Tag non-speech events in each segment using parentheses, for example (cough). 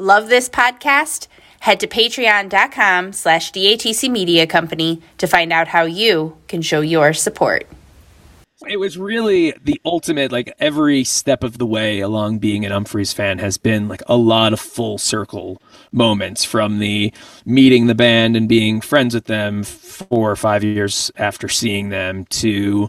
Love this podcast? Head to patreon.com slash DATC Media Company to find out how you can show your support. It was really the ultimate, like every step of the way along being an Umphrey's fan has been like a lot of full circle moments from the meeting the band and being friends with them four or five years after seeing them to,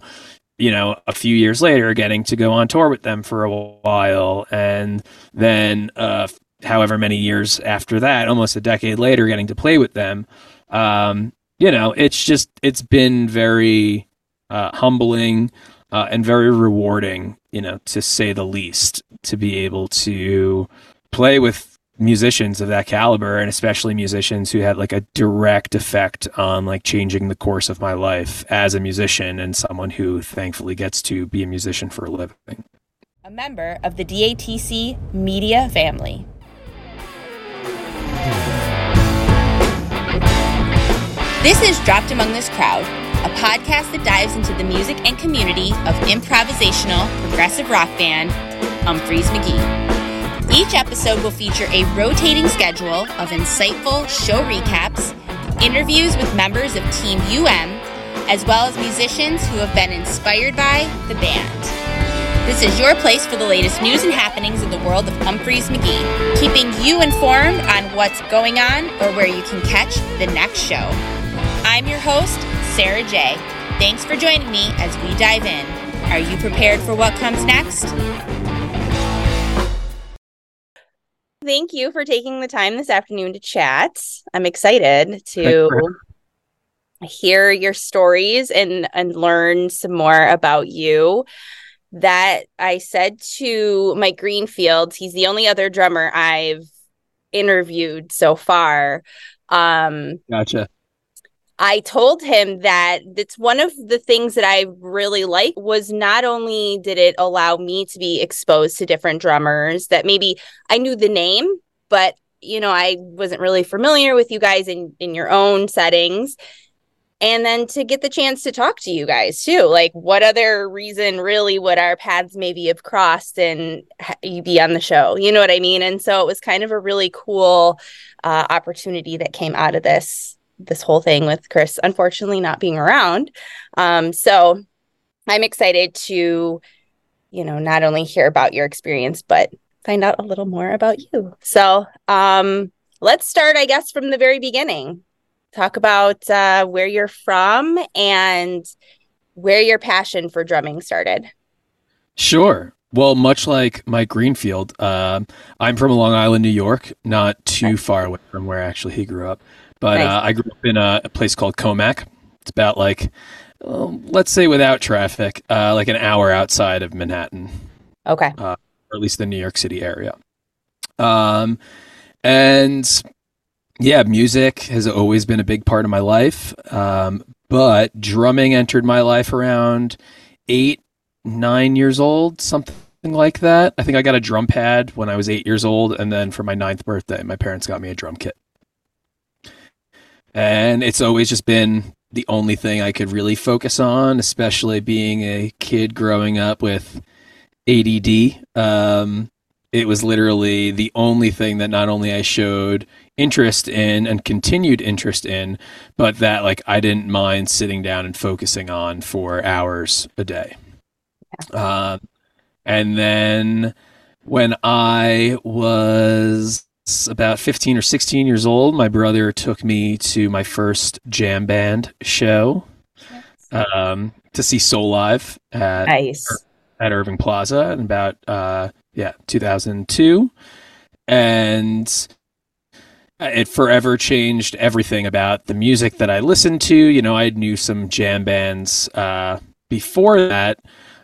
you know, a few years later getting to go on tour with them for a while. And then, uh, however many years after that, almost a decade later, getting to play with them. Um, you know, it's just, it's been very, uh, humbling uh, and very rewarding, you know, to say the least, to be able to play with musicians of that caliber and especially musicians who had like a direct effect on like changing the course of my life as a musician and someone who thankfully gets to be a musician for a living. A member of the DATC media family. This is Dropped Among This Crowd, a podcast that dives into the music and community of improvisational progressive rock band Umphrey's McGee. Each episode will feature a rotating schedule of insightful show recaps, interviews with members of Team UM, as well as musicians who have been inspired by the band. This is your place for the latest news and happenings in the world of Umphrey's McGee, keeping you informed on what's going on or where you can catch the next show. I'm your host, Sara J. Thanks for joining me as we dive in. Are you prepared for what comes next? Thank you for taking the time this afternoon to chat. I'm excited to hear your stories and and learn some more about you. That I said to Mike Greenfields, he's the only other drummer I've interviewed so far. Um, gotcha. I told him that it's one of the things that I really like was not only did it allow me to be exposed to different drummers that maybe I knew the name, but you know, I wasn't really familiar with you guys in in your own settings. And then to get the chance to talk to you guys too. Like what other reason really would our paths maybe have crossed and you be on the show? You know what I mean? And so it was kind of a really cool uh, opportunity that came out of this this whole thing with Kris unfortunately not being around. Um, so I'm excited to, you know, not only hear about your experience, but find out a little more about you. So um, let's start, I guess, from the very beginning. Talk about uh, where you're from and where your passion for drumming started. Sure. Well, much like Mike Greenfield, uh, I'm from Long Island, New York, not too far away from where actually he grew up. But nice. uh, I grew up in a, a, place called Commack. It's about like, well, let's say without traffic, uh, like an hour outside of Manhattan. Okay. Uh, or at least the New York City area. Um, and yeah, music has always been a big part of my life. Um, but drumming entered my life around eight, nine years old, something like that. I think I got a drum pad when I was eight years old, and then for my ninth birthday, my parents got me a drum kit and it's always just been the only thing I could really focus on, especially being a kid growing up with ADD. Um, it was literally the only thing that not only I showed interest in and continued interest in, but that like I didn't mind sitting down and focusing on for hours a day. Um, and then when I was about 15 or 16 years old, my brother took me to my first jam band show um, to see Soulive at, nice. at Irving Plaza in about, uh, yeah, 2002. And it forever changed everything about the music that I listened to. You know, I knew some jam bands uh, before that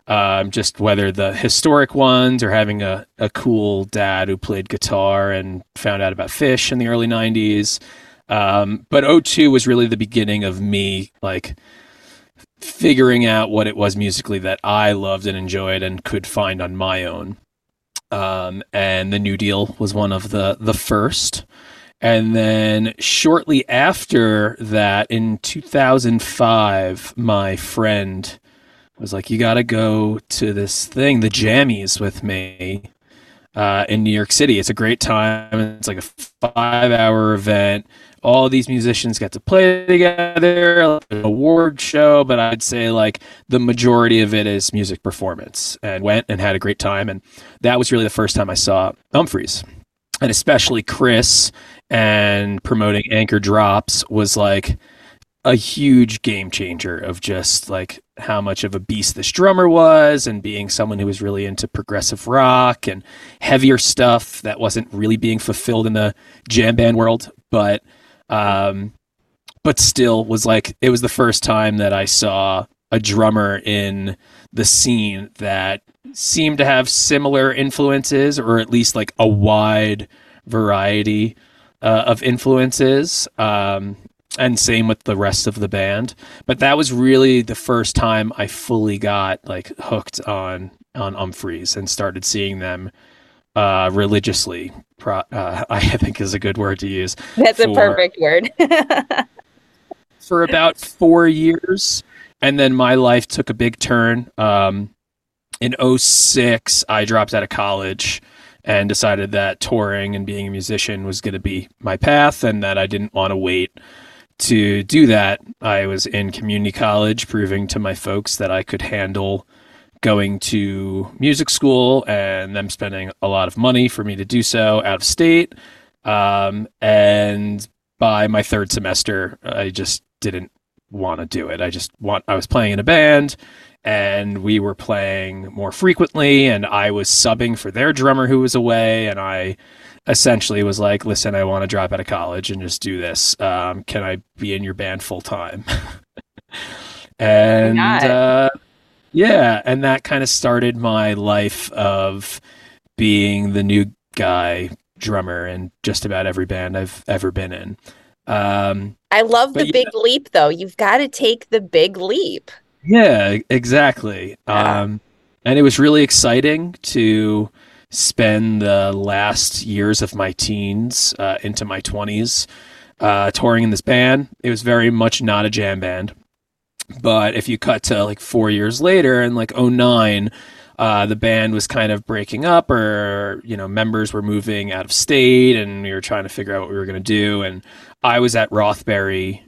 um, just whether the historic ones or having a, a cool dad who played guitar and found out about Phish in the early 90s. Um, but O2 was really the beginning of me like figuring out what it was musically that I loved and enjoyed and could find on my own. Um, and the New Deal was one of the the first. And then shortly after that, in 2005, my friend was like, you got to go to this thing, the Jammys with me. uh, in New York City. It's a great time. It's like a five hour event. All these musicians get to play together, like an award show, but I'd say like the majority of it is music performance and went and had a great time. And that was really the first time I saw Umphrey's. And especially Kris and promoting Anchor Drops was like a huge game changer of just like how much of a beast this drummer was and being someone who was really into progressive rock and heavier stuff that wasn't really being fulfilled in the jam band world but um but still was like it was the first time that I saw a drummer in the scene that seemed to have similar influences or at least like a wide variety uh, of influences. Um and same with the rest of the band. But that was really the first time I fully got like hooked on on Umphrey's and started seeing them uh, religiously. Pro- uh, (laughs) I think is a good word to use. That's for, a perfect word. (laughs) for about four years, and then my life took a big turn. Um, in 06, I dropped out of college and decided that touring and being a musician was going to be my path, and that I didn't want to wait to do that, I was in community college, proving to my folks that I could handle going to music school and them spending a lot of money for me to do so out of state. Um, and by my third semester, I just didn't want to do it. I just want, I was playing in a band and we were playing more frequently and I was subbing for their drummer who was away and I essentially was like, listen, I want to drop out of college and just do this. Um, can I be in your band full time? (laughs) and uh, yeah, and that kind of started my life of being the new guy drummer in just about every band I've ever been in. Um, I love the yeah. big leap, though. You've got to take the big leap. Yeah, exactly. Yeah. Um, and it was really exciting to spend the last years of my teens uh, into my 20s uh, touring in this band. It was very much not a jam band. But if you cut to like four years later in like 09, uh, the band was kind of breaking up or, you know, members were moving out of state and we were trying to figure out what we were going to do. And I was at Rothbury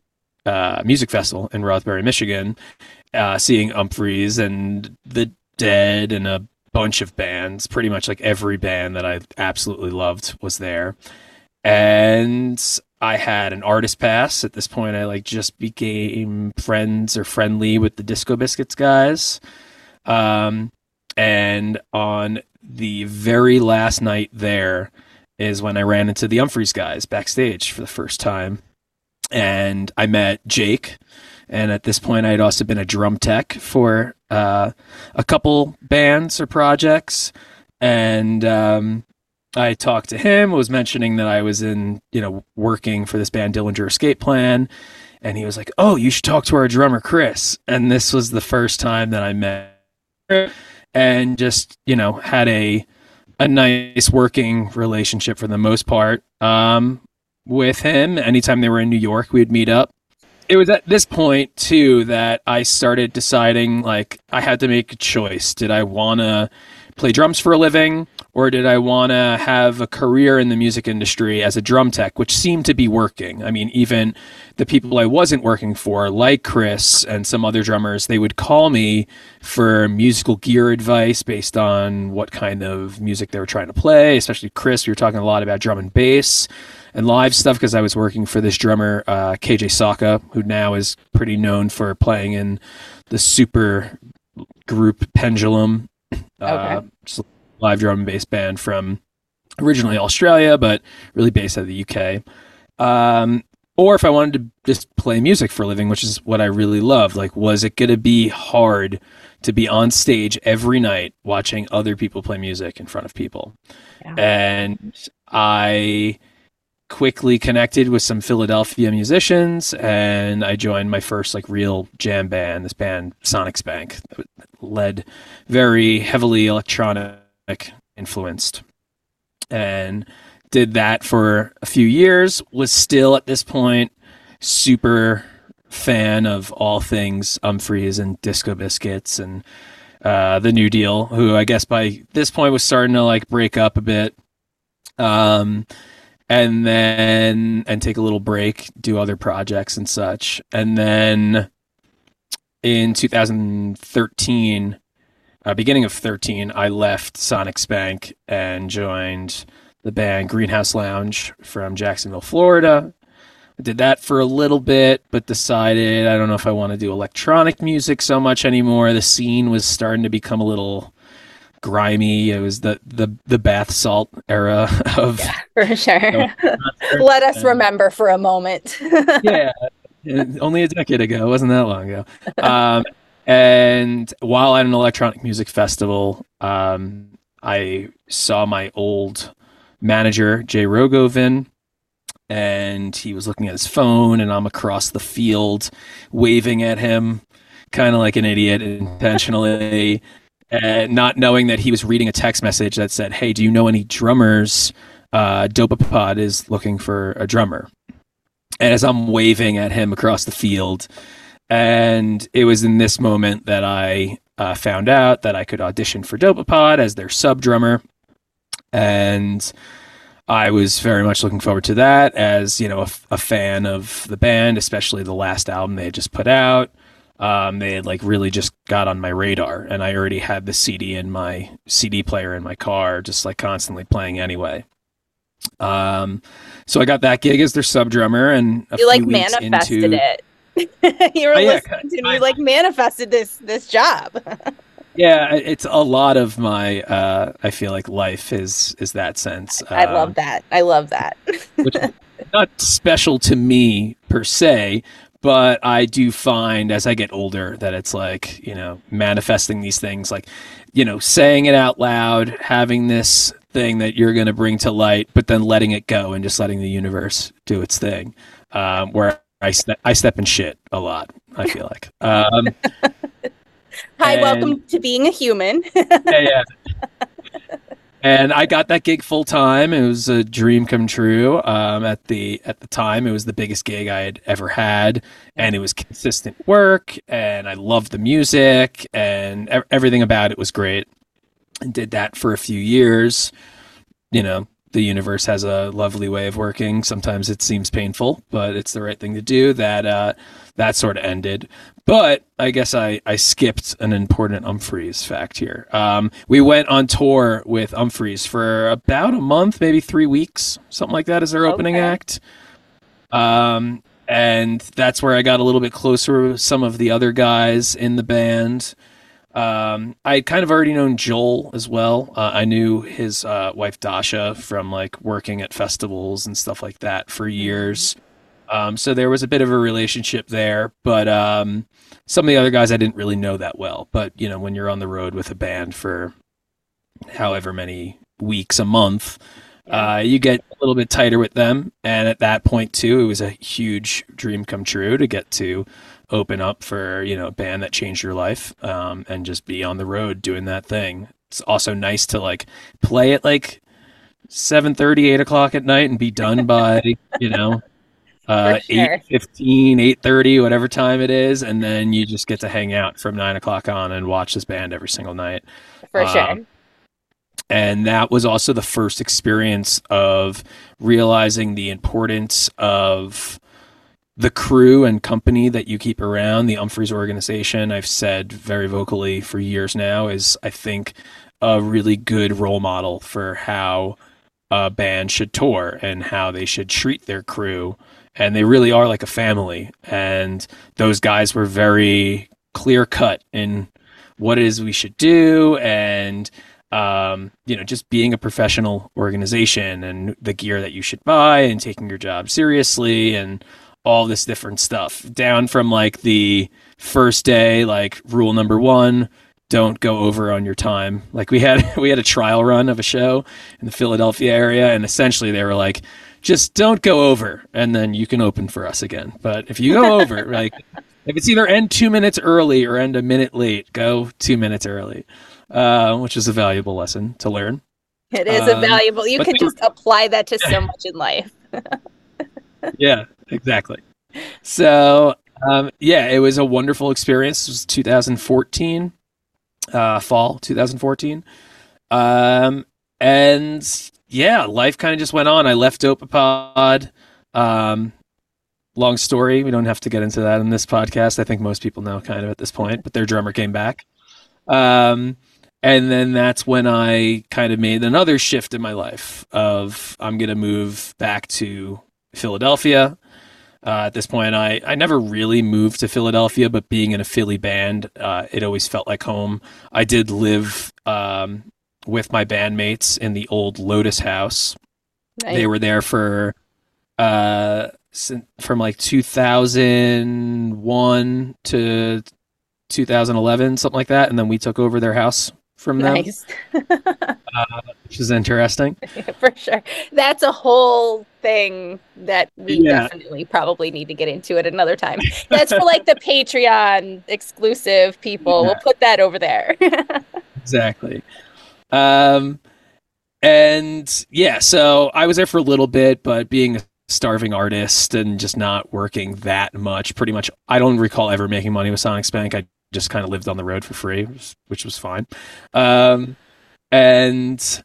uh, Music Festival in Rothbury, Michigan, uh, seeing Umphrey's and the Dead and a bunch of bands. Pretty much like every band that I absolutely loved was there. And I had an artist pass. At this point, I like just became friends or friendly with the Disco Biscuits guys. Um, and on the very last night there is when I ran into the Umphrey's guys backstage for the first time. And I met Jake, and at this point, I had also been a drum tech for uh, a couple bands or projects. And um, I talked to him, was mentioning that I was in, you know, working for this band, Dillinger Escape Plan. And he was like, Oh, you should talk to our drummer, Kris. And this was the first time that I met and just, you know, had a, a nice working relationship for the most part um, with him. Anytime they were in New York, we'd meet up it was at this point too that I started deciding like I had to make a choice. Did I want to play drums for a living or did I want to have a career in the music industry as a drum tech, which seemed to be working? I mean, even the people I wasn't working for, like Kris and some other drummers, they would call me for musical gear advice based on what kind of music they were trying to play. Especially Kris, we were talking a lot about drum and bass and live stuff because I was working for this drummer uh, KJ Sawka, who now is pretty known for playing in the super group Pendulum, uh, live drum and bass band from originally Australia, but really based out of the UK. Um, or if I wanted to just play music for a living, which is what I really love, like, was it going to be hard to be on stage every night watching other people play music in front of people? Yeah. And I quickly connected with some Philadelphia musicians and I joined my first like real jam band, this band Sonic Spank, led very heavily electronic influenced. And did that for a few years, was still at this point super fan of all things Umphrey's and Disco Biscuits and uh, the New Deal, who I guess by this point was starting to like break up a bit. Um, and then and take a little break, do other projects and such. And then in 2013, uh, beginning of 13, I left Sonic Spank and joined the band Greenhouse Lounge from Jacksonville, Florida. I did that for a little bit, but decided I don't know if I want to do electronic music so much anymore. The scene was starting to become a little grimy. It was the the the bath salt era (laughs) of yeah, for sure. (laughs) (laughs) Let us remember for a moment. yeah, only a decade ago. It wasn't that long ago. Um, and while at an electronic music festival, um, I saw my old manager Jay Rogovin. And he was looking at his phone, and I'm across the field waving at him, kind of like an idiot intentionally and not knowing that he was reading a text message that said, "Hey, do you know any drummers? Uh, Dopapod is looking for a drummer." And as I'm waving at him across the field, and it was in this moment that I uh, found out that I could audition for Dopapod as their sub drummer, and I was very much looking forward to that as you know a, a fan of the band, especially the last album they had just put out um, they had like really just got on my radar, and I already had the CD in my CD player in my car, just like constantly playing anyway. Um, so I got that gig as their sub drummer, and you like manifested into... it. (laughs) you were oh, yeah, listening to me, you like manifested this this job. (laughs) yeah, it's a lot of my. Uh, I feel like life is is that sense. I love um, that. I love that. which (laughs) not special to me per se, but I do find as I get older that it's like, you know, manifesting these things, like, you know, saying it out loud, having this thing that you're going to bring to light, but then letting it go and just letting the universe do its thing. Um, where I, ste- I step in shit a lot, I feel like. Um, (laughs) Hi, and, welcome to being a human. (laughs) yeah, yeah and I got that gig full time. It was a dream come true. Um, at the at the time, it was the biggest gig I had ever had, and it was consistent work. And I loved the music, and everything about it was great. And did that for a few years. You know, the universe has a lovely way of working. Sometimes it seems painful, but it's the right thing to do. That uh, that sort of ended. But I guess I, I skipped an important Umphrey's fact here. Um, we went on tour with Umphrey's for about a month, maybe three weeks, something like that, as their opening okay. act. Um, and that's where I got a little bit closer with some of the other guys in the band. Um, I kind of already known Joel as well. Uh, I knew his uh, wife Dasha from like working at festivals and stuff like that for years. Um, so there was a bit of a relationship there, but um, some of the other guys I didn't really know that well. But you know, when you're on the road with a band for however many weeks, a month, uh, you get a little bit tighter with them. And at that point too, it was a huge dream come true to get to open up for you know a band that changed your life um, and just be on the road doing that thing. It's also nice to like play it like 7 30 8 o'clock at night and be done by (laughs) you know uh, sure. 8 15 8 30 whatever time it is and then you just get to hang out from 9 o'clock on and watch this band every single night. For um, sure. and that was also the first experience of realizing the importance of the crew and company that you keep around. The Umphrey's organization i've said very vocally for years now is i think a really good role model for how a band should tour and how they should treat their crew and they really are like a family. And those guys were very clear cut in what it is we should do and um, you know, just being a professional organization and the gear that you should buy and taking your job seriously and all this different stuff. Down from like the first day, like rule number one, don't go over on your time. Like we had (laughs) we had a trial run of a show in the Philadelphia area and essentially they were like just don't go over and then you can open for us again. But if you go (laughs) over, like if it's either end two minutes early or end a minute late, go two minutes early, uh, which is a valuable lesson to learn. It is um, a valuable. You can just were, apply that to so much in life. (laughs) yeah, exactly. So, um, yeah, it was a wonderful experience. It was 2014. uh, fall 2014. Um, and yeah, life kind of just went on. I left Dopapod. Um, long story. We don't have to get into that in this podcast. I think most people know kind of at this point, but their drummer came back. Um, and then that's when I kind of made another shift in my life of I'm going to move back to Philadelphia. Uh, at this point, I, I never really moved to Philadelphia, but being in a Philly band, uh, it always felt like home. I did live um, with my bandmates in the old Lotus House. Nice. They were there for uh, from like 2001 to 2011, something like that, and then we took over their house from them. Nice. (laughs) uh, which is interesting. (laughs) For sure. That's a whole thing that we yeah. definitely probably need to get into at another time. That's for like the Patreon exclusive people. Yeah. We'll put that over there. (laughs) exactly. Um and yeah, so I was there for a little bit, but being a starving artist and just not working that much, pretty much I don't recall ever making money with Sonic Spank. I just kind of lived on the road for free, which was fine. Um, and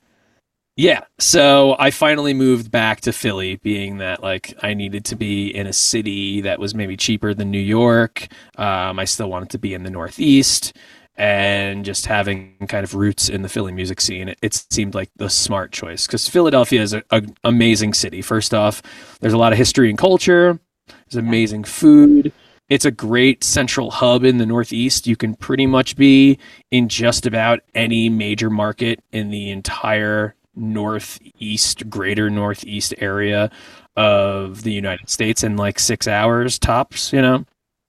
yeah, so I finally moved back to Philly, being that like I needed to be in a city that was maybe cheaper than New York. Um, I still wanted to be in the Northeast, and just having kind of roots in the Philly music scene, it, it seemed like the smart choice because Philadelphia is an amazing city. First off, there's a lot of history and culture. There's amazing food it's a great central hub in the Northeast. You can pretty much be in just about any major market in the entire Northeast, greater Northeast area of the United States in like six hours tops, you know?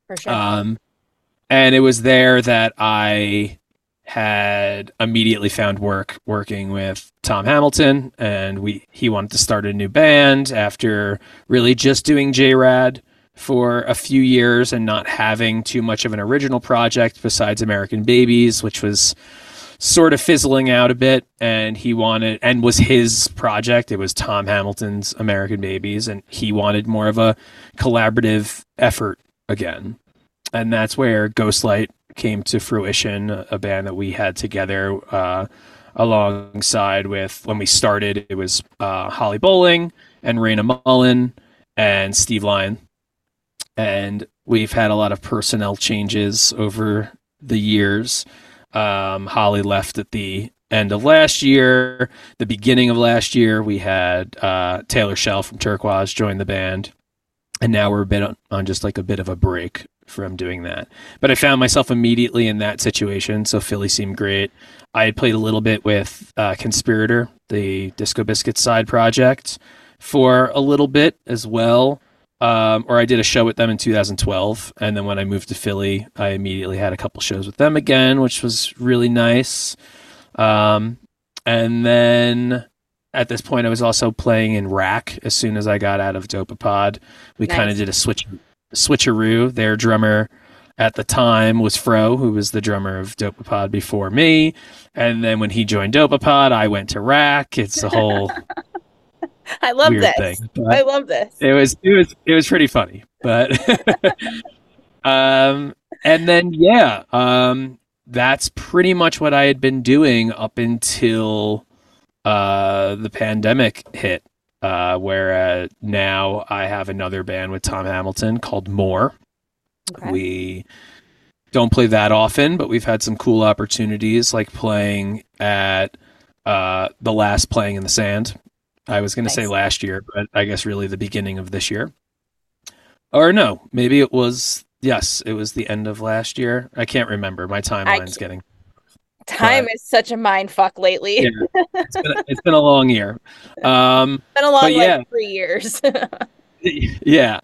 For sure. Um, and it was there that I had immediately found work working with Tom Hamilton. And we he wanted to start a new band after really just doing JRAD for a few years and not having too much of an original project besides American Babies, which was sort of fizzling out a bit. And he wanted and was his project. It was tom hamilton's american babies. And he wanted more of a collaborative effort again and that's where ghostlight came to fruition a band that we had together uh, alongside with when we started it was uh, holly bowling and raina mullen and steve lyon and we've had a lot of personnel changes over the years. Um, Holly left at the end of last year. The beginning of last year, we had uh, Taylor Shell from Turkuaz join the band, and now we're a bit on, on, just like a bit of a break from doing that. But I found myself immediately in that situation, so Philly seemed great. I had played a little bit with uh, Conspirator, the Disco Biscuit side project, for a little bit as well um, or I did a show with them in 2012, and then when I moved to Philly, I immediately had a couple shows with them again, which was really nice. Um, and then at this point, I was also playing in RAQ as soon as I got out of Dopapod. We nice. kind of did a switch switcheroo. Their drummer at the time was Fro, who was the drummer of Dopapod before me. And then when he joined Dopapod, I went to RAQ. It's a whole (laughs) I love this. Thing, I love this. It was it was it was pretty funny, but (laughs) um, and then yeah, um, that's pretty much what I had been doing up until uh the pandemic hit. Uh, where now I have another band with Tom Hamilton called More. Okay. We don't play that often, but we've had some cool opportunities like playing at uh, the last playing in the sand I was going to say last year, but I guess really the beginning of this year. Or no, maybe it was yes, it was the end of last year. I can't remember. My timeline's getting time but, is such a mind fuck lately. yeah, it's been a, it's been a long year. (laughs) Um, it's been a long like yeah. three years. (laughs) yeah,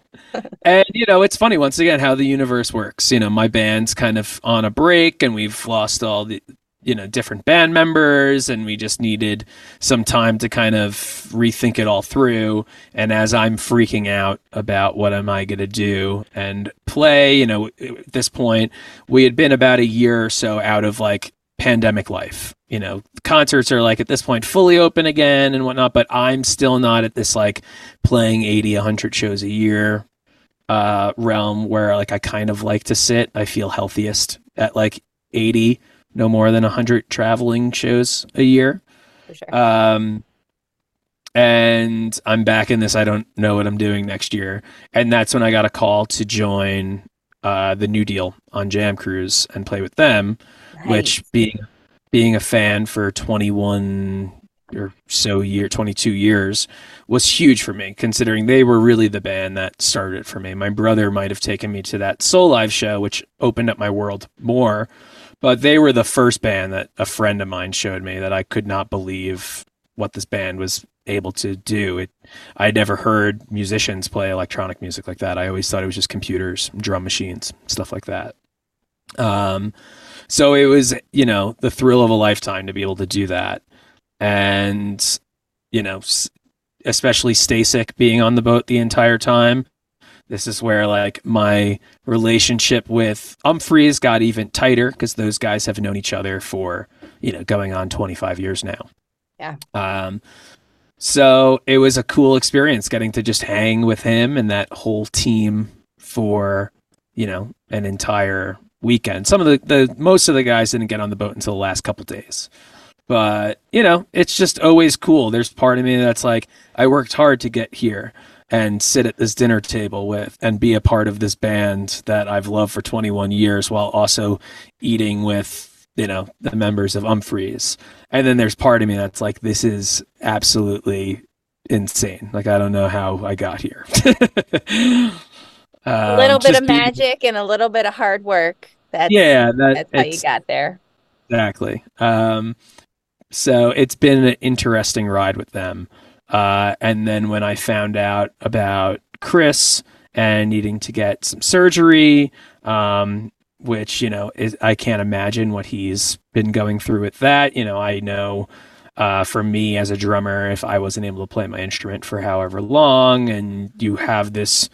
and you know it's funny once again how the universe works. You know, my band's kind of on a break, and we've lost all the you know different band members and we just needed some time to kind of rethink it all through and as i'm freaking out about what am i going to do and play you know at this point we had been about a year or so out of like pandemic life you know concerts are like at this point fully open again and whatnot but i'm still not at this like playing 80 100 shows a year uh realm where like i kind of like to sit i feel healthiest at like 80 no more than 100 traveling shows a year. For sure. Um, and I'm back in this. I don't know what I'm doing next year. And that's when I got a call to join uh, the New Deal on Jam Cruise and play with them, Nice. which being being a fan for 21 or so year 22 years was huge for me considering they were really the band that started it for me. My brother might have taken me to that Soulive show which opened up my world more but they were the first band that a friend of mine showed me that i could not believe what this band was able to do. It i'd never heard musicians play electronic music like that. I always thought it was just computers drum machines stuff like that. Um so it was you know the thrill of a lifetime to be able to do that. And you know especially Stasik being on the boat the entire time. This is where like my relationship with Umphreys got even tighter because those guys have known each other for you know going on 25 years now. Yeah. um so it was a cool experience getting to just hang with him and that whole team for you know an entire weekend. Some of the, the most of the guys didn't get on the boat until the last couple days. But you know it's just always cool. There's part of me that's like i worked hard to get here and sit at this dinner table with and be a part of this band that i've loved for 21 years while also eating with you know the members of umphreys and then there's part of me that's like this is absolutely insane. Like i don't know how i got here (laughs) a little Um, bit of being- magic and a little bit of hard work. That's yeah that, that's how you got there. Exactly. Um, so it's been an interesting ride with them. Uh, and then when I found out about Kris and needing to get some surgery, um, which you know is I can't imagine what he's been going through with that. You know, I know uh, for me as a drummer, if I wasn't able to play my instrument for however long, and you have this,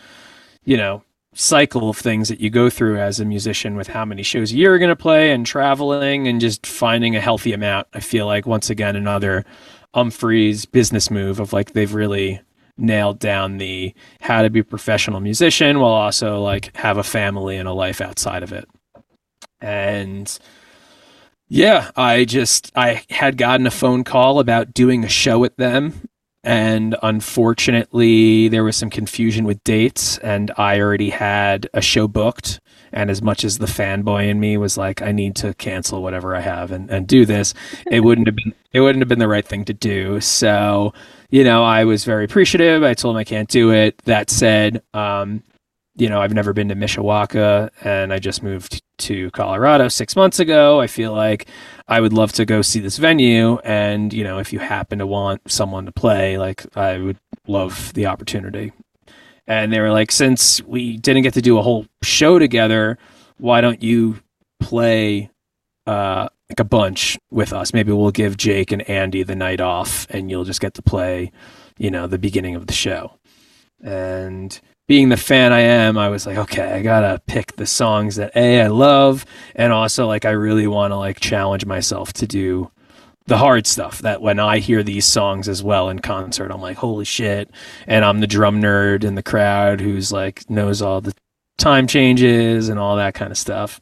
you know, cycle of things that you go through as a musician with how many shows you're going to play and traveling and just finding a healthy amount. I feel like once again another Umphrey's business move of like they've really nailed down the how to be a professional musician while also like have a family and a life outside of it. And yeah, I just I had gotten a phone call about doing a show with them and unfortunately there was some confusion with dates and I already had a show booked. And as much as the fanboy in me was like I need to cancel whatever I have and, and do this (laughs) it wouldn't have been it wouldn't have been the right thing to do. So you know I was very appreciative. I told him I can't do it. That said um you know I've never been to Mishawaka and I just moved to Colorado 6 months ago I feel like I would love to go see this venue. And, you know, if you happen to want someone to play, like, I would love the opportunity. And they were like, since we didn't get to do a whole show together, why don't you play uh, like a bunch with us? Maybe we'll give Jake and Andy the night off and you'll just get to play, you know, the beginning of the show. And being the fan I am, I was like, okay, I gotta pick the songs that A I love, and also like I really want to like challenge myself to do the hard stuff. That when I hear these songs as well in concert, I'm like, holy shit! And I'm the drum nerd in the crowd who's like knows all the time changes and all that kind of stuff.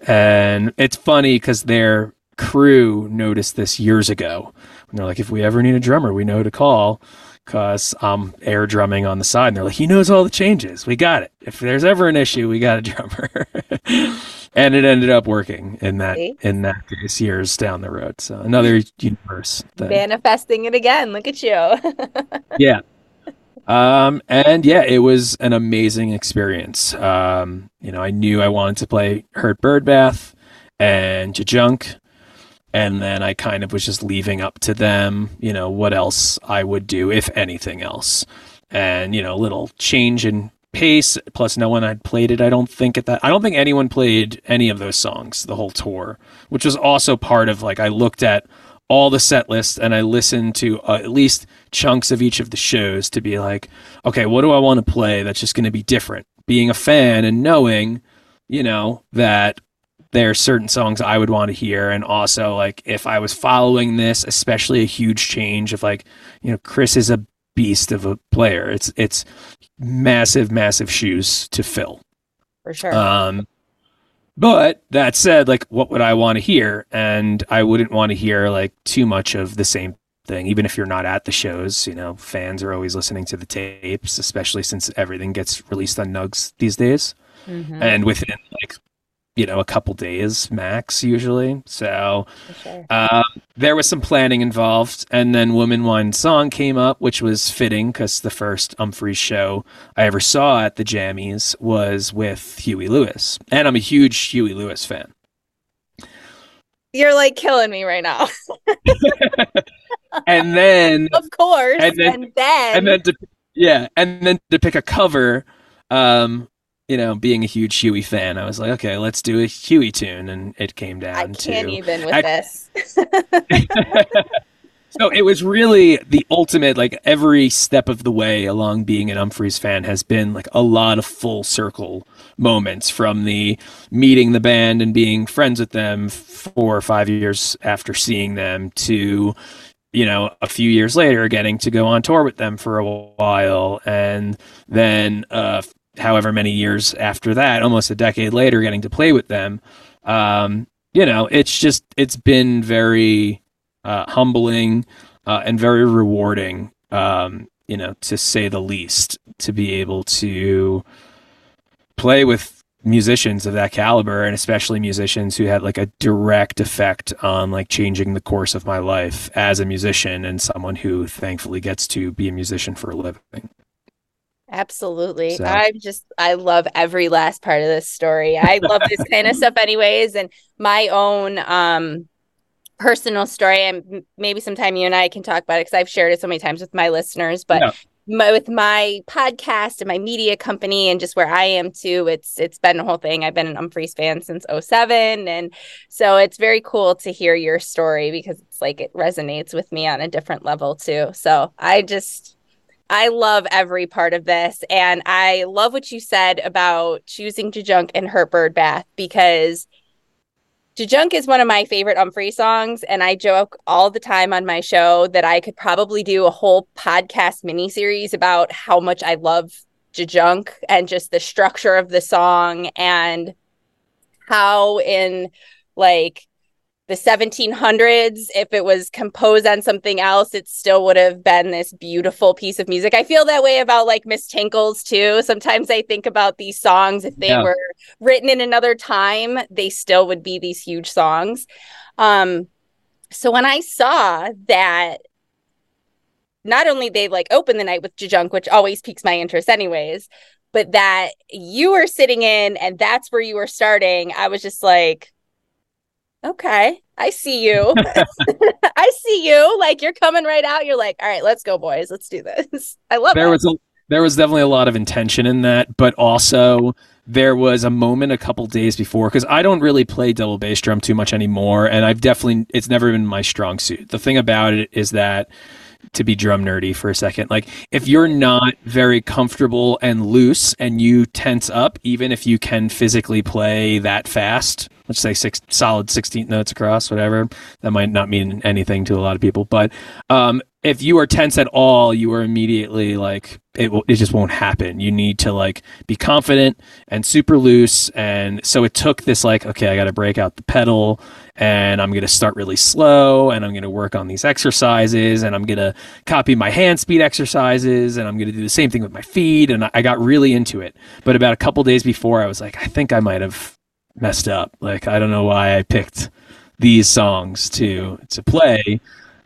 And it's funny because their crew noticed this years ago. And they're like, if we ever need a drummer, we know who to call because I'm air drumming on the side. And they're like, he knows all the changes. We got it. If there's ever an issue, we got a drummer. (laughs) and it ended up working in that See? in that case years down the road. So another universe. Thing. Manifesting it again. Look at you. (laughs) yeah. Um, and yeah, it was an amazing experience. Um, you know, I knew I wanted to play Hurt Birdbath and Jajunk. And then I kind of was just leaving up to them, you know, what else I would do, if anything else. And, you know, a little change in pace, plus no one had played it, I don't think at that I don't think anyone played any of those songs the whole tour, which was also part of like I looked at all the set lists and I listened to uh, at least chunks of each of the shows to be like, okay, what do I want to play that's just going to be different? Being a fan and knowing, you know, that there are certain songs I would want to hear. And also, like, if I was following this, especially a huge change of like, you know, Kris is a beast of a player. It's, it's massive, massive shoes to fill. For sure. Um, But that said, like, what would I want to hear? And I wouldn't want to hear like too much of the same thing, even if you're not at the shows. You know, fans are always listening to the tapes, especially since everything gets released on Nugs these days. Mm-hmm. And within like you know a couple days max usually. So sure. uh, there was some planning involved. And then woman wine song came up which was fitting because the first Umphrey's show i ever saw at the Jammys was with huey lewis. And i'm a huge huey lewis fan. You're like killing me right now. (laughs) And then (laughs) of course. and then and then, and then to, yeah and then to pick a cover um you know, being a huge Huey fan, I was like, okay, let's do a Huey tune, and it came down to. I can't to, even with I, this. (laughs) so it was really the ultimate, like every step of the way along being an Umphrey's fan has been like a lot of full circle moments from the meeting the band and being friends with them four or five years after seeing them to you know, a few years later, getting to go on tour with them for a while, and then uh, however many years after that, almost a decade later, getting to play with them. Um, you know, it's just it's been very uh, humbling uh, and very rewarding. Um, you know, to say the least, to be able to play with musicians of that caliber and especially musicians who had like a direct effect on like changing the course of my life as a musician and someone who thankfully gets to be a musician for a living. Absolutely. So. I'm just, I love every last part of this story. I love this kind of stuff, anyways. And my own um, personal story, and maybe sometime you and I can talk about it because I've shared it so many times with my listeners. But yeah. my, with my podcast and my media company, and just where I am too, it's it's been a whole thing. I've been an Umphrey's fan since 07. And so it's very cool to hear your story because it's like it resonates with me on a different level too. So I just, I love every part of this. And I love what you said about choosing Jajunk and Hurt Bird Bath because Jajunk is one of my favorite Umphrey songs. And I joke all the time on my show that I could probably do a whole podcast miniseries about how much I love Jajunk and just the structure of the song and how in like the 1700s if it was composed on something else it still would have been this beautiful piece of music. I feel that way about like miss tinkles too. Sometimes i think about these songs if they yeah. were written in another time they still would be these huge songs. Um so when i saw that not only they like open the night with jajunk which always piques my interest anyways but that you were sitting in and that's where you were starting i was just like okay, I see you. (laughs) (laughs) I see you. Like you're coming right out. You're like, all right, let's go, boys. Let's do this. (laughs) I love there was a there was definitely a lot of intention in that, but also there was a moment a couple days before because I don't really play double bass drum too much anymore, and I've definitely it's never been my strong suit. The thing about it is that to be drum nerdy for a second. Like if you're not very comfortable and loose and you tense up, even if you can physically play that fast, let's say six solid 16th notes across, whatever, that might not mean anything to a lot of people. But um, if you are tense at all, you are immediately like it. It just won't happen. You need to like be confident and super loose. And so it took this like, okay, I got to break out the pedal, and I'm gonna start really slow, and I'm gonna work on these exercises, and I'm gonna copy my hand speed exercises, and I'm gonna do the same thing with my feet. And I got really into it. But about a couple days before, I was like, I think I might have messed up. Like I don't know why I picked these songs to to play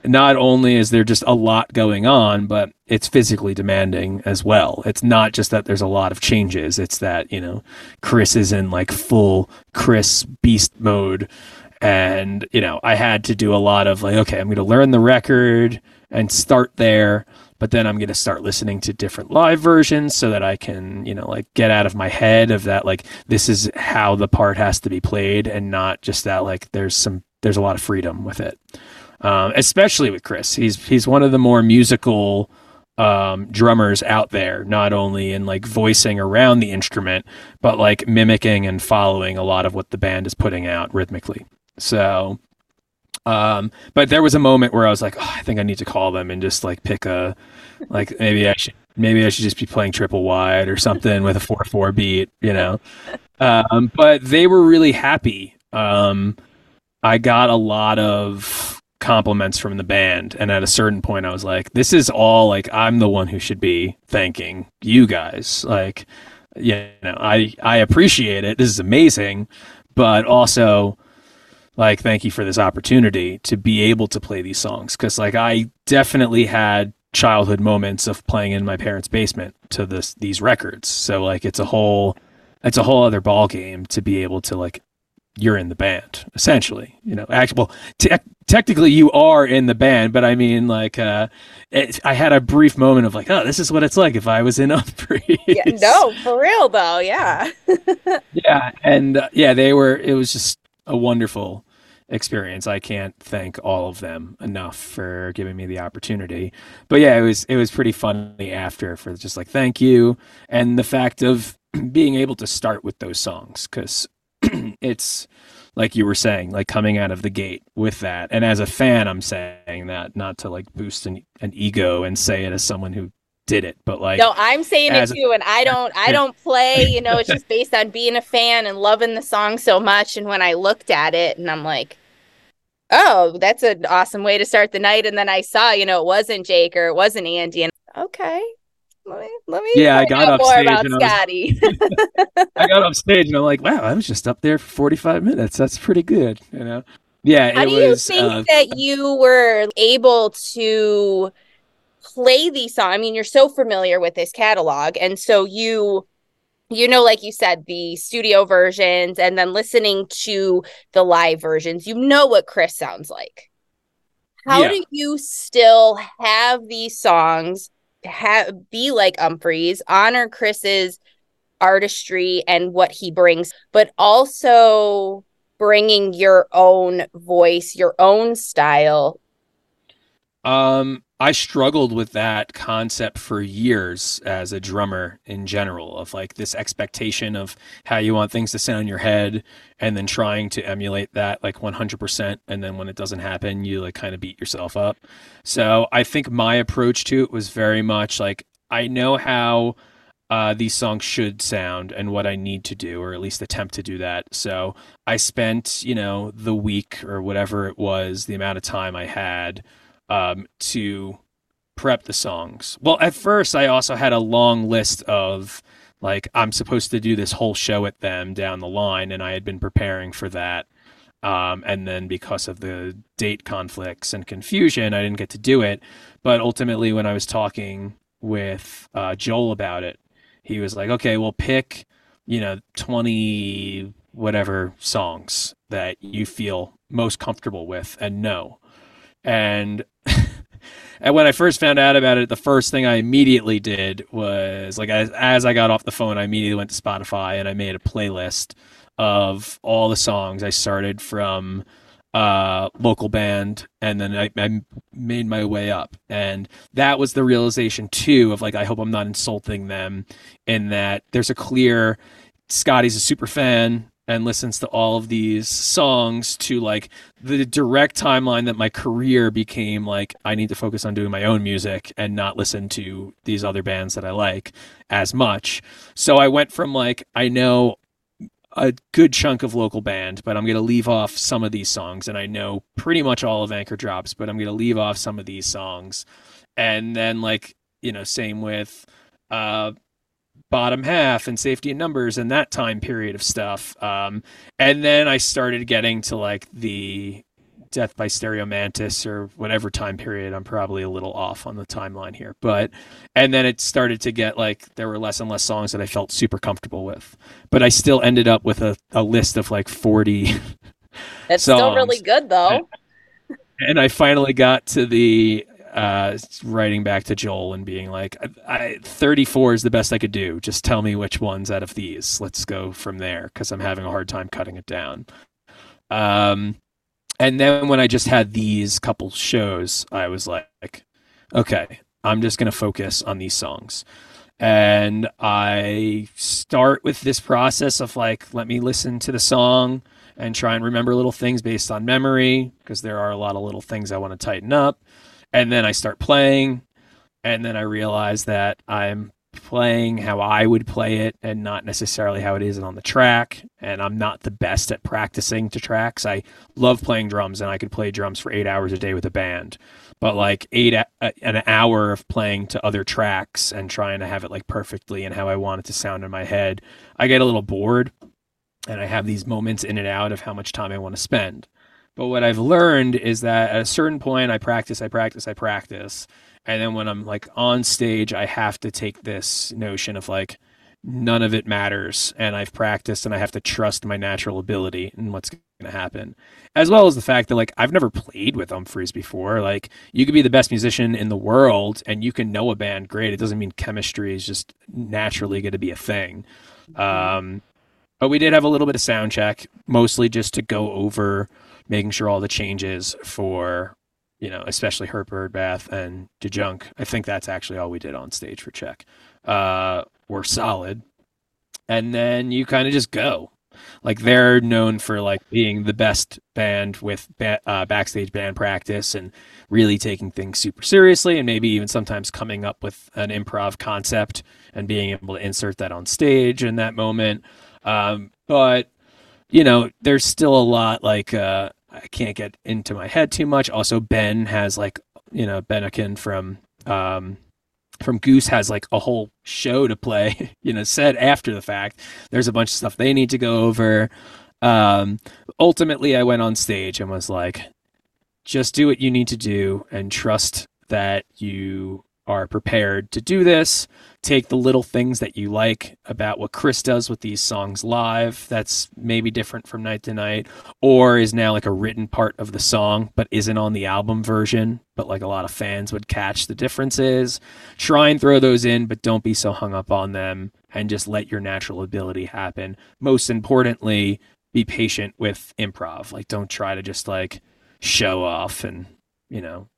not only is there just a lot going on, but it's physically demanding as well. It's not just that there's a lot of changes, it's that, you know, Kris is in like full Kris beast mode. And, you know, I had to do a lot of like, okay, I'm going to learn the record and start there, but then I'm going to start listening to different live versions so that I can, you know, like get out of my head of that, like, this is how the part has to be played and not just that, like, there's some, there's a lot of freedom with it um, especially with Kris. He's he's one of the more musical um, drummers out there, not only in like voicing around the instrument, but like mimicking and following a lot of what the band is putting out rhythmically. So, um, but there was a moment where I was like, oh, I think I need to call them and just like pick a, like maybe I should maybe I should just be playing triple wide or something with a four four beat, you know. Um, but they were really happy. Um, I got a lot of compliments from the band, and at a certain point, I was like, "This is all like I'm the one who should be thanking you guys." Like, you know, I I appreciate it. This is amazing, but also like thank you for this opportunity to be able to play these songs because like I definitely had childhood moments of playing in my parents' basement to this these records. So like it's a whole it's a whole other ball game to be able to like you're in the band essentially you know actually well te- technically you are in the band but i mean like uh it, i had a brief moment of like oh this is what it's like if i was in (laughs) Umphreys. yeah, no for real though yeah (laughs) yeah and uh, yeah they were it was just a wonderful experience i can't thank all of them enough for giving me the opportunity but yeah it was it was pretty funny after for just like thank you and the fact of (clears throat) being able to start with those songs because (clears throat) it's like you were saying, like coming out of the gate with that. And as a fan, I'm saying that not to like boost an, an ego and say it as someone who did it, but like no, I'm saying it too, and I don't, I (laughs) don't play. You know, it's just based on being a fan and loving the song so much. And when I looked at it, and I'm like, oh, that's an awesome way to start the night. And then I saw, you know, it wasn't Jake or it wasn't Andy, and okay, let me let me yeah i got up more stage about and scotty I, was, (laughs) I got up stage and i'm like wow i was just up there for 45 minutes that's pretty good you know yeah how do was, you think uh, that you were able to play these songs i mean you're so familiar with this catalog and so you you know like you said the studio versions and then listening to the live versions you know what Kris sounds like how yeah. do you still have these songs have be like Umphrey's, honor Kris's artistry and what he brings, but also bringing your own voice, your own style. Um, I struggled with that concept for years as a drummer in general of like this expectation of how you want things to sound in your head and then trying to emulate that like 100% and then when it doesn't happen you like kind of beat yourself up. So I think my approach to it was very much like I know how uh, these songs should sound and what I need to do, or at least attempt to do that. So I spent, you know, the week or whatever it was, the amount of time I had um, to prep the songs. Well, at first, I also had a long list of like I'm supposed to do this whole show at them down the line, and I had been preparing for that. Um, and then because of the date conflicts and confusion, I didn't get to do it. But ultimately, when I was talking with uh, Joel about it, he was like, "Okay, well, pick you know twenty whatever songs that you feel most comfortable with, and know." And (laughs) and when I first found out about it, the first thing I immediately did was like as, as I got off the phone, I immediately went to Spotify and I made a playlist of all the songs. I started from uh, local band and then I, I made my way up. And that was the realization too of like I hope I'm not insulting them in that there's a clear Scotty's a super fan and listens to all of these songs to like the direct timeline that my career became like I need to focus on doing my own music and not listen to these other bands that I like as much. So I went from like I know a good chunk of local band, but I'm going to leave off some of these songs and I know pretty much all of Anchor Drops, but I'm going to leave off some of these songs. And then like, you know, same with uh bottom half and safety in numbers and that time period of stuff. Um, and then I started getting to like the death by stereo mantis or whatever time period. I'm probably a little off on the timeline here, but and then it started to get like there were less and less songs that I felt super comfortable with, but I still ended up with a, a list of like 40. (laughs) That's still really good though. And, and I finally got to the uh, writing back to Joel and being like, I, I, 34 is the best I could do. Just tell me which ones out of these. Let's go from there because I'm having a hard time cutting it down. Um, and then when I just had these couple shows, I was like, okay, I'm just going to focus on these songs. And I start with this process of like, let me listen to the song and try and remember little things based on memory because there are a lot of little things I want to tighten up and then I start playing, and then I realize that I'm playing how I would play it and not necessarily how it is on the track. And I'm not the best at practicing to tracks. I love playing drums and I could play drums for eight hours a day with a band. But like eight uh, an hour of playing to other tracks and trying to have it like perfectly and how I want it to sound in my head, I get a little bored. And I have these moments in and out of how much time I want to spend. But what I've learned is that at a certain point, I practice, I practice, I practice. And then when I'm like on stage, I have to take this notion of like, none of it matters. And I've practiced and I have to trust my natural ability and what's going to happen. As well as the fact that like, I've never played with Umphrey's before. Like, you could be the best musician in the world and you can know a band great. It doesn't mean chemistry is just naturally going to be a thing. Mm-hmm. Um, but we did have a little bit of sound check, mostly just to go over making sure all the changes for you know, especially Hurt Birdbath and JaJunk. I think that's actually all we did on stage for check. Uh, were solid, and then you kind of just go. Like they're known for like being the best band with ba- uh, backstage band practice and really taking things super seriously, and maybe even sometimes coming up with an improv concept and being able to insert that on stage in that moment. Um, but you know, there's still a lot like uh, I can't get into my head too much. Also, Ben has like you know Ben Atkind from um, from Goose has like a whole show to play. (laughs) you know, said after the fact. There's a bunch of stuff they need to go over. Um, ultimately, I went on stage and was like, just do what you need to do and trust that you are prepared to do this. Take the little things that you like about what Kris does with these songs live, that's maybe different from night to night, or is now like a written part of the song, but isn't on the album version, but like a lot of fans would catch the differences. Try and throw those in, but don't be so hung up on them and just let your natural ability happen. Most importantly, be patient with improv. Like, don't try to just like show off and, you know,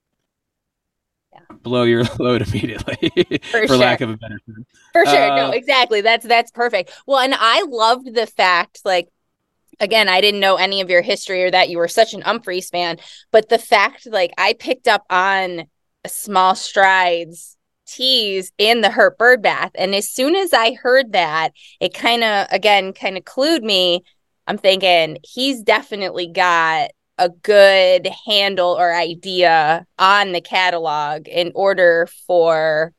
blow your (laughs) load immediately (laughs) for, for sure. lack of a better term. For sure. Uh, no, exactly. That's that's perfect. Well, and I loved the fact like again, I didn't know any of your history or that you were such an Umphrey's fan, but the fact like I picked up on small strides tease in the hurt bird bath and as soon as I heard that, it kind of again kind of clued me. I'm thinking he's definitely got a good handle or idea on the catalog in order for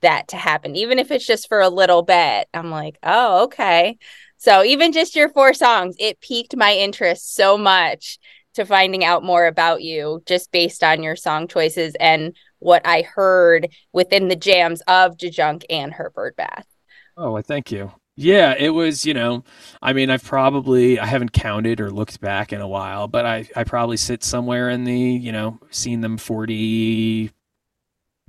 that to happen, even if it's just for a little bit. I'm like, oh, okay. So even just your four songs, it piqued my interest so much to finding out more about you just based on your song choices and what I heard within the jams of JaJunk and Hurt Birdbath. Oh, thank you. Yeah, it was, you know, I mean, I've probably, I haven't counted or looked back in a while, but I, I probably sit somewhere in the, you know, seen them 40,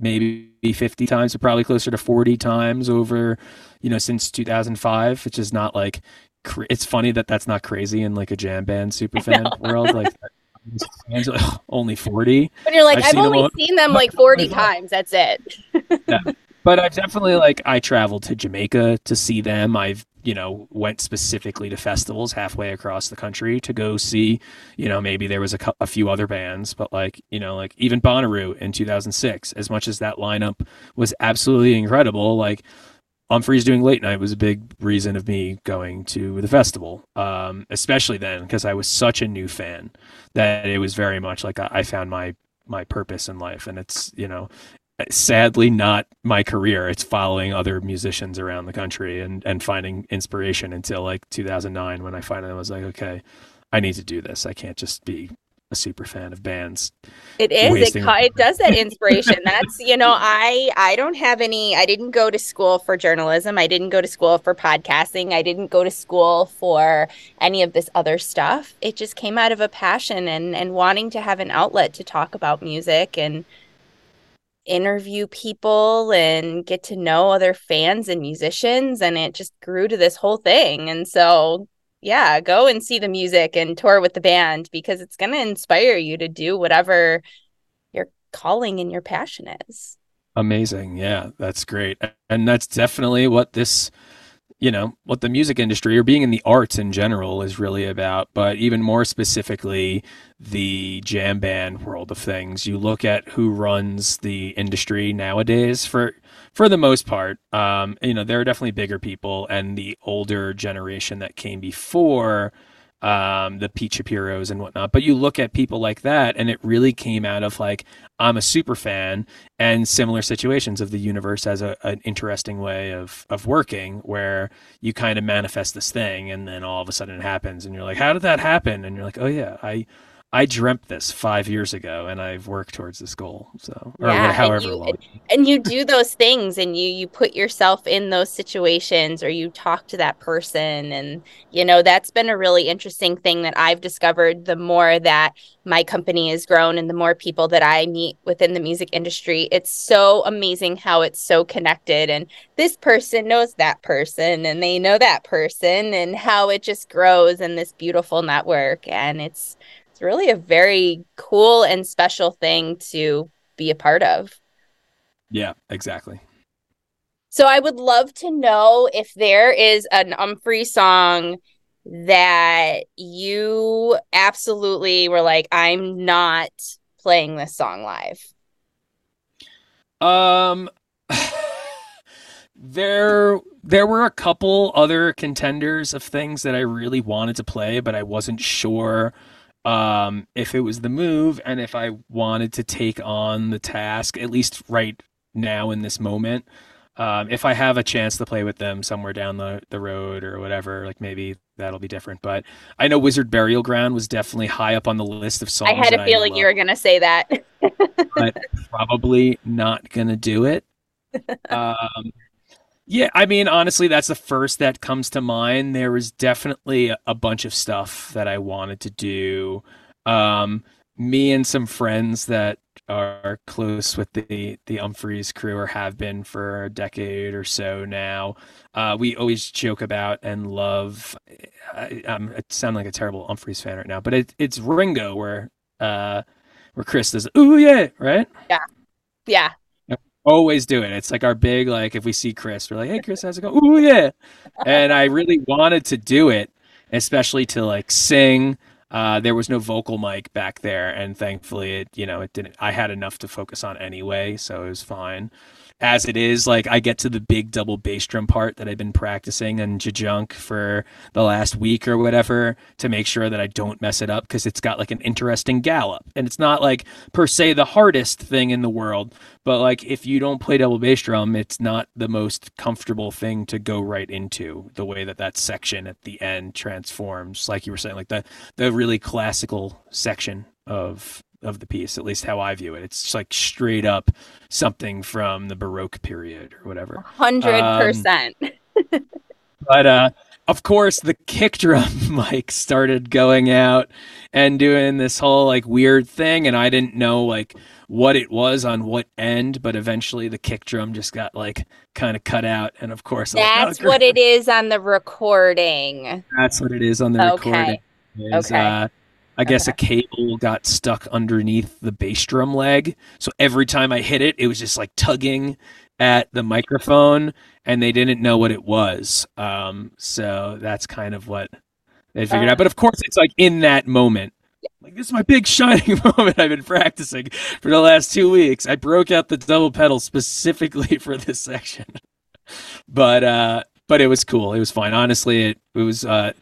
maybe 50 times, but probably closer to 40 times over, you know, since 2005, which is not like, it's funny that that's not crazy in like a jam band super fan world. Like, (laughs) only 40. But you're like, I've, I've only seen them (laughs) like 40 times. That's it. yeah (laughs) but I definitely like I traveled to Jamaica to see them. I've you know went specifically to festivals halfway across the country to go see. You know maybe there was a, a few other bands, but like you know like even Bonnaroo in 2006. As much as that lineup was absolutely incredible, like Umphrey's doing late night was a big reason of me going to the festival, um, especially then because I was such a new fan that it was very much like I, I found my my purpose in life and it's you know sadly not my career. It's following other musicians around the country and, and finding inspiration until like 2009 when I finally was like, okay, I need to do this. I can't just be a super fan of bands. It is. It, it does that inspiration. (laughs) That's you know, I I don't have any. I didn't go to school for journalism. I didn't go to school for podcasting. I didn't go to school for any of this other stuff. It just came out of a passion and and wanting to have an outlet to talk about music and interview people and get to know other fans and musicians and it just grew to this whole thing. And so yeah go and see the music and tour with the band because it's going to inspire you to do whatever your calling and your passion is. Amazing. Yeah that's great. And that's definitely what this you know what the music industry or being in the arts in general is really about but even more specifically the jam band world of things. You look at who runs the industry nowadays for for the most part um, you know there are definitely bigger people and the older generation that came before um, the Pete Shapiro's and whatnot. But you look at people like that, and it really came out of like, I'm a super fan, and similar situations of the universe as a, an interesting way of of working, where you kind of manifest this thing, and then all of a sudden it happens, and you're like, how did that happen? And you're like, oh yeah, I I dreamt this five years ago, and I've worked towards this goal. So, or yeah, however and you, long. And you do those things, and you you put yourself in those situations, or you talk to that person, and you know that's been a really interesting thing that I've discovered. The more that my company has grown, and the more people that I meet within the music industry, it's so amazing how it's so connected. And this person knows that person, and they know that person, and how it just grows in this beautiful network, and it's really a very cool and special thing to be a part of. Yeah, exactly. So I would love to know if there is an Umphrey song that you absolutely were like, I'm not playing this song live. Um (laughs) there there were a couple other contenders of things that I really wanted to play, but I wasn't sure um, if it was the move and if I wanted to take on the task, at least right now in this moment. Um, if I have a chance to play with them somewhere down the, the road or whatever, like maybe that'll be different. But I know Wizard Burial Ground was definitely high up on the list of songs. I had a feeling you were going to say that. (laughs) but probably not going to do it. (laughs) Um, yeah, I mean, honestly, that's the first that comes to mind. There was definitely a bunch of stuff that I wanted to do. Um, me and some friends that are close with the the Umphrey's crew or have been for a decade or so now. Uh, we always joke about and love. I, I'm, I sound like a terrible Umphrey's fan right now, but it, it's Ringo where uh, where Kris does "Ooh yeah," right? Yeah, yeah always do it. It's like our big like if we see Kris, we're like, "Hey, Kris, how's it going?" Ooh, yeah. and I really wanted to do it, especially to like sing. Uh, there was no vocal mic back there, and thankfully, it you know it didn't. I had enough to focus on anyway, so it was fine as it is, like I get to the big double bass drum part that I've been practicing in Jajunk for the last week or whatever to make sure that I don't mess it up because it's got like an interesting gallop. And it's not like per se the hardest thing in the world, but like if you don't play double bass drum, it's not the most comfortable thing to go right into the way that that section at the end transforms. Like you were saying, like the, the really classical section of of the piece, at least how I view it. It's like straight up something from the Baroque period or whatever. Hundred um, percent. (laughs) But uh, of course, the kick drum (laughs) mic started going out and doing this whole like weird thing, and I didn't know like what it was on what end, but eventually the kick drum just got like kind of cut out, and of course that's like, oh, what it is on the recording. That's what it is on the okay. recording. Is, okay. Uh, I guess okay. a cable got stuck underneath the bass drum leg. So every time I hit it, it was just like tugging at the microphone and they didn't know what it was. Um, so that's kind of what they figured uh, out. But of course, it's like in that moment. Like this is my big shining (laughs) moment I've been practicing for the last two weeks. I broke out the double pedal specifically (laughs) for this section. (laughs) but uh but it was cool. It was fine. Honestly, it it was uh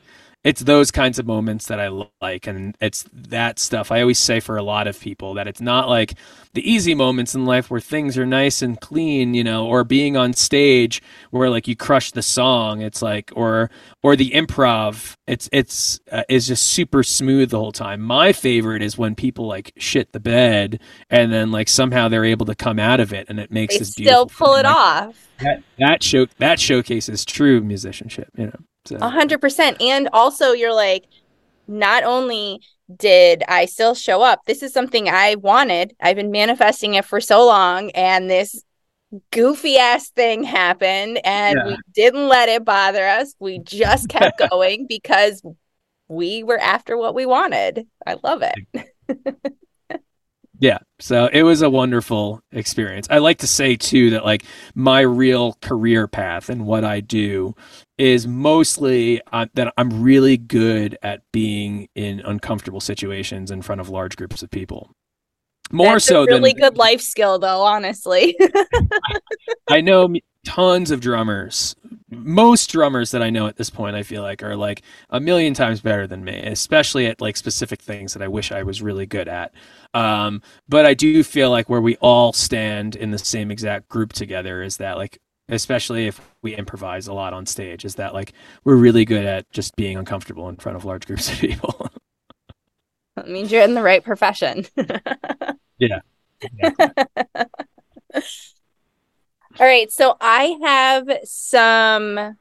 it's those kinds of moments that I like, and it's that stuff. I always say for a lot of people that it's not like the easy moments in life where things are nice and clean, you know, or being on stage where like you crush the song. It's like or or the improv. It's it's uh, is just super smooth the whole time. My favorite is when people like shit the bed and then like somehow they're able to come out of it, and it makes they this still pull it like, off. That that show that showcases true musicianship, you know. A hundred percent. And also you're like, not only did I still show up, this is something I wanted. I've been manifesting it for so long, and this goofy ass thing happened, and yeah. we didn't let it bother us. We just (laughs) kept going because we were after what we wanted. I love it. Yeah. So it was a wonderful experience. I like to say too that like my real career path and what I do is mostly uh, that I'm really good at being in uncomfortable situations in front of large groups of people. More That's so a really than good life skill, though. Honestly, (laughs) I know tons of drummers. Most drummers that I know at this point, I feel like, are like a million times better than me, especially at like specific things that I wish I was really good at. Um, but I do feel like where we all stand in the same exact group together is that like, especially if we improvise a lot on stage, is that like we're really good at just being uncomfortable in front of large groups of people. (laughs) that means you're in the right profession. (laughs) yeah. (laughs) All right, so I have some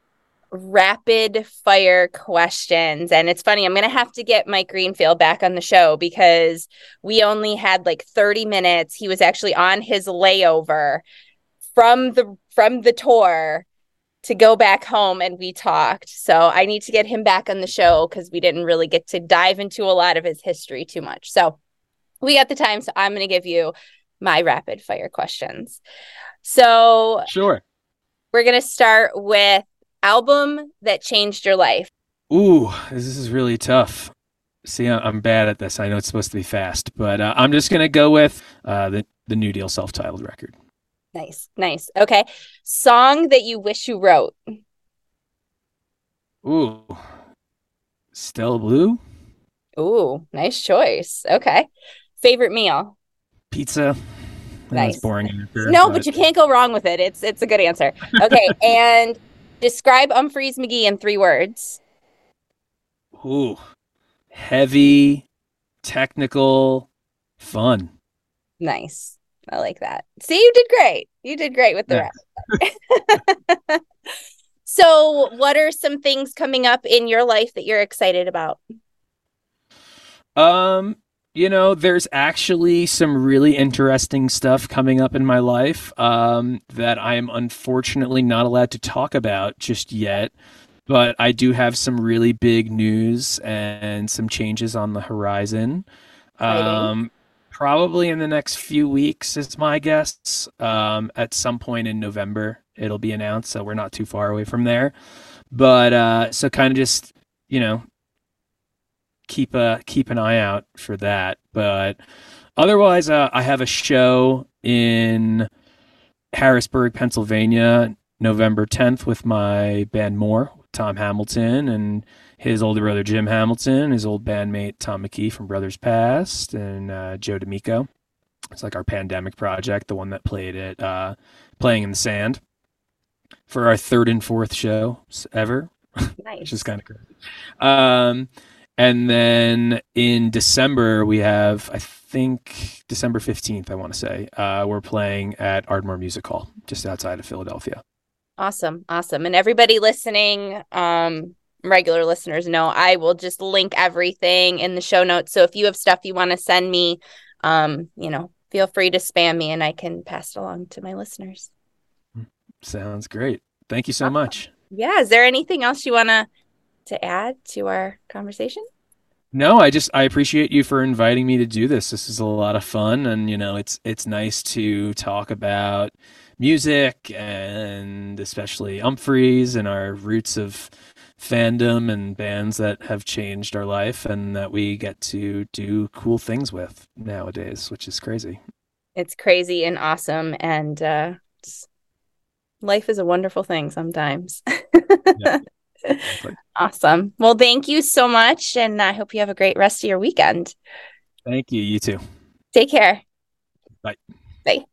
rapid fire questions. And it's funny, I'm going to have to get Mike Greenfield back on the show because we only had like 30 minutes. He was actually on his layover from the from the tour to go back home and we talked. So I need to get him back on the show cuz we didn't really get to dive into a lot of his history too much. So we got the time so I'm going to give you my rapid fire questions. So Sure. we're going to start with album that changed your life. Ooh, this is really tough. See, I'm bad at this. I know it's supposed to be fast, but uh, I'm just gonna go with uh, the the New Deal self-titled record. Nice. Nice. Okay. Song that you wish you wrote. Ooh, Stella Blue Ooh, nice choice. Okay. Favorite meal. pizza. Nice. That's boring. answer, No, but you can't go wrong with it. It's it's a good answer. Okay. (laughs) and describe Umphreys McGee in three words. Ooh, heavy, technical, fun. Nice. I like that. See, you did great. You did great with the Yeah. rest. (laughs) so, what are some things coming up in your life that you're excited about? Um, you know, there's actually some really interesting stuff coming up in my life um, that I am unfortunately not allowed to talk about just yet. But I do have some really big news and some changes on the horizon. Um, probably in the next few weeks, is my guess. Um, at some point in November, it'll be announced. So we're not too far away from there. But uh, so kind of just, you know, keep a keep an eye out for that. But otherwise, uh, I have a show in Harrisburg, Pennsylvania, November 10th with my band More, Tom Hamilton, and his older brother Jim Hamilton, his old bandmate Tom McKee from Brothers Past, and uh, Joe D'Amico. It's like our pandemic project, the one that played at uh, Playing in the Sand for our third and fourth show ever Nice. (laughs) which is kind of crazy. Um, and then in December we have, I think December fifteenth, I want to say, uh, we're playing at Ardmore Music Hall, just outside of Philadelphia. Awesome. Awesome. And everybody listening, um, regular listeners know I will just link everything in the show notes. So if you have stuff you want to send me, um, you know, feel free to spam me and I can pass it along to my listeners. Sounds great. Thank you so much. Yeah. Is there anything else you want to to add to our conversation? No, I just I appreciate you for inviting me to do this. This is a lot of fun, and you know, it's it's nice to talk about music and especially Umphrey's and our roots of fandom and bands that have changed our life and that we get to do cool things with nowadays, which is crazy. It's crazy and awesome. And uh, life is a wonderful thing sometimes. (laughs) Yeah. Awesome. Well, thank you so much. And I hope you have a great rest of your weekend. Thank you. You too. Take care. Bye. Bye.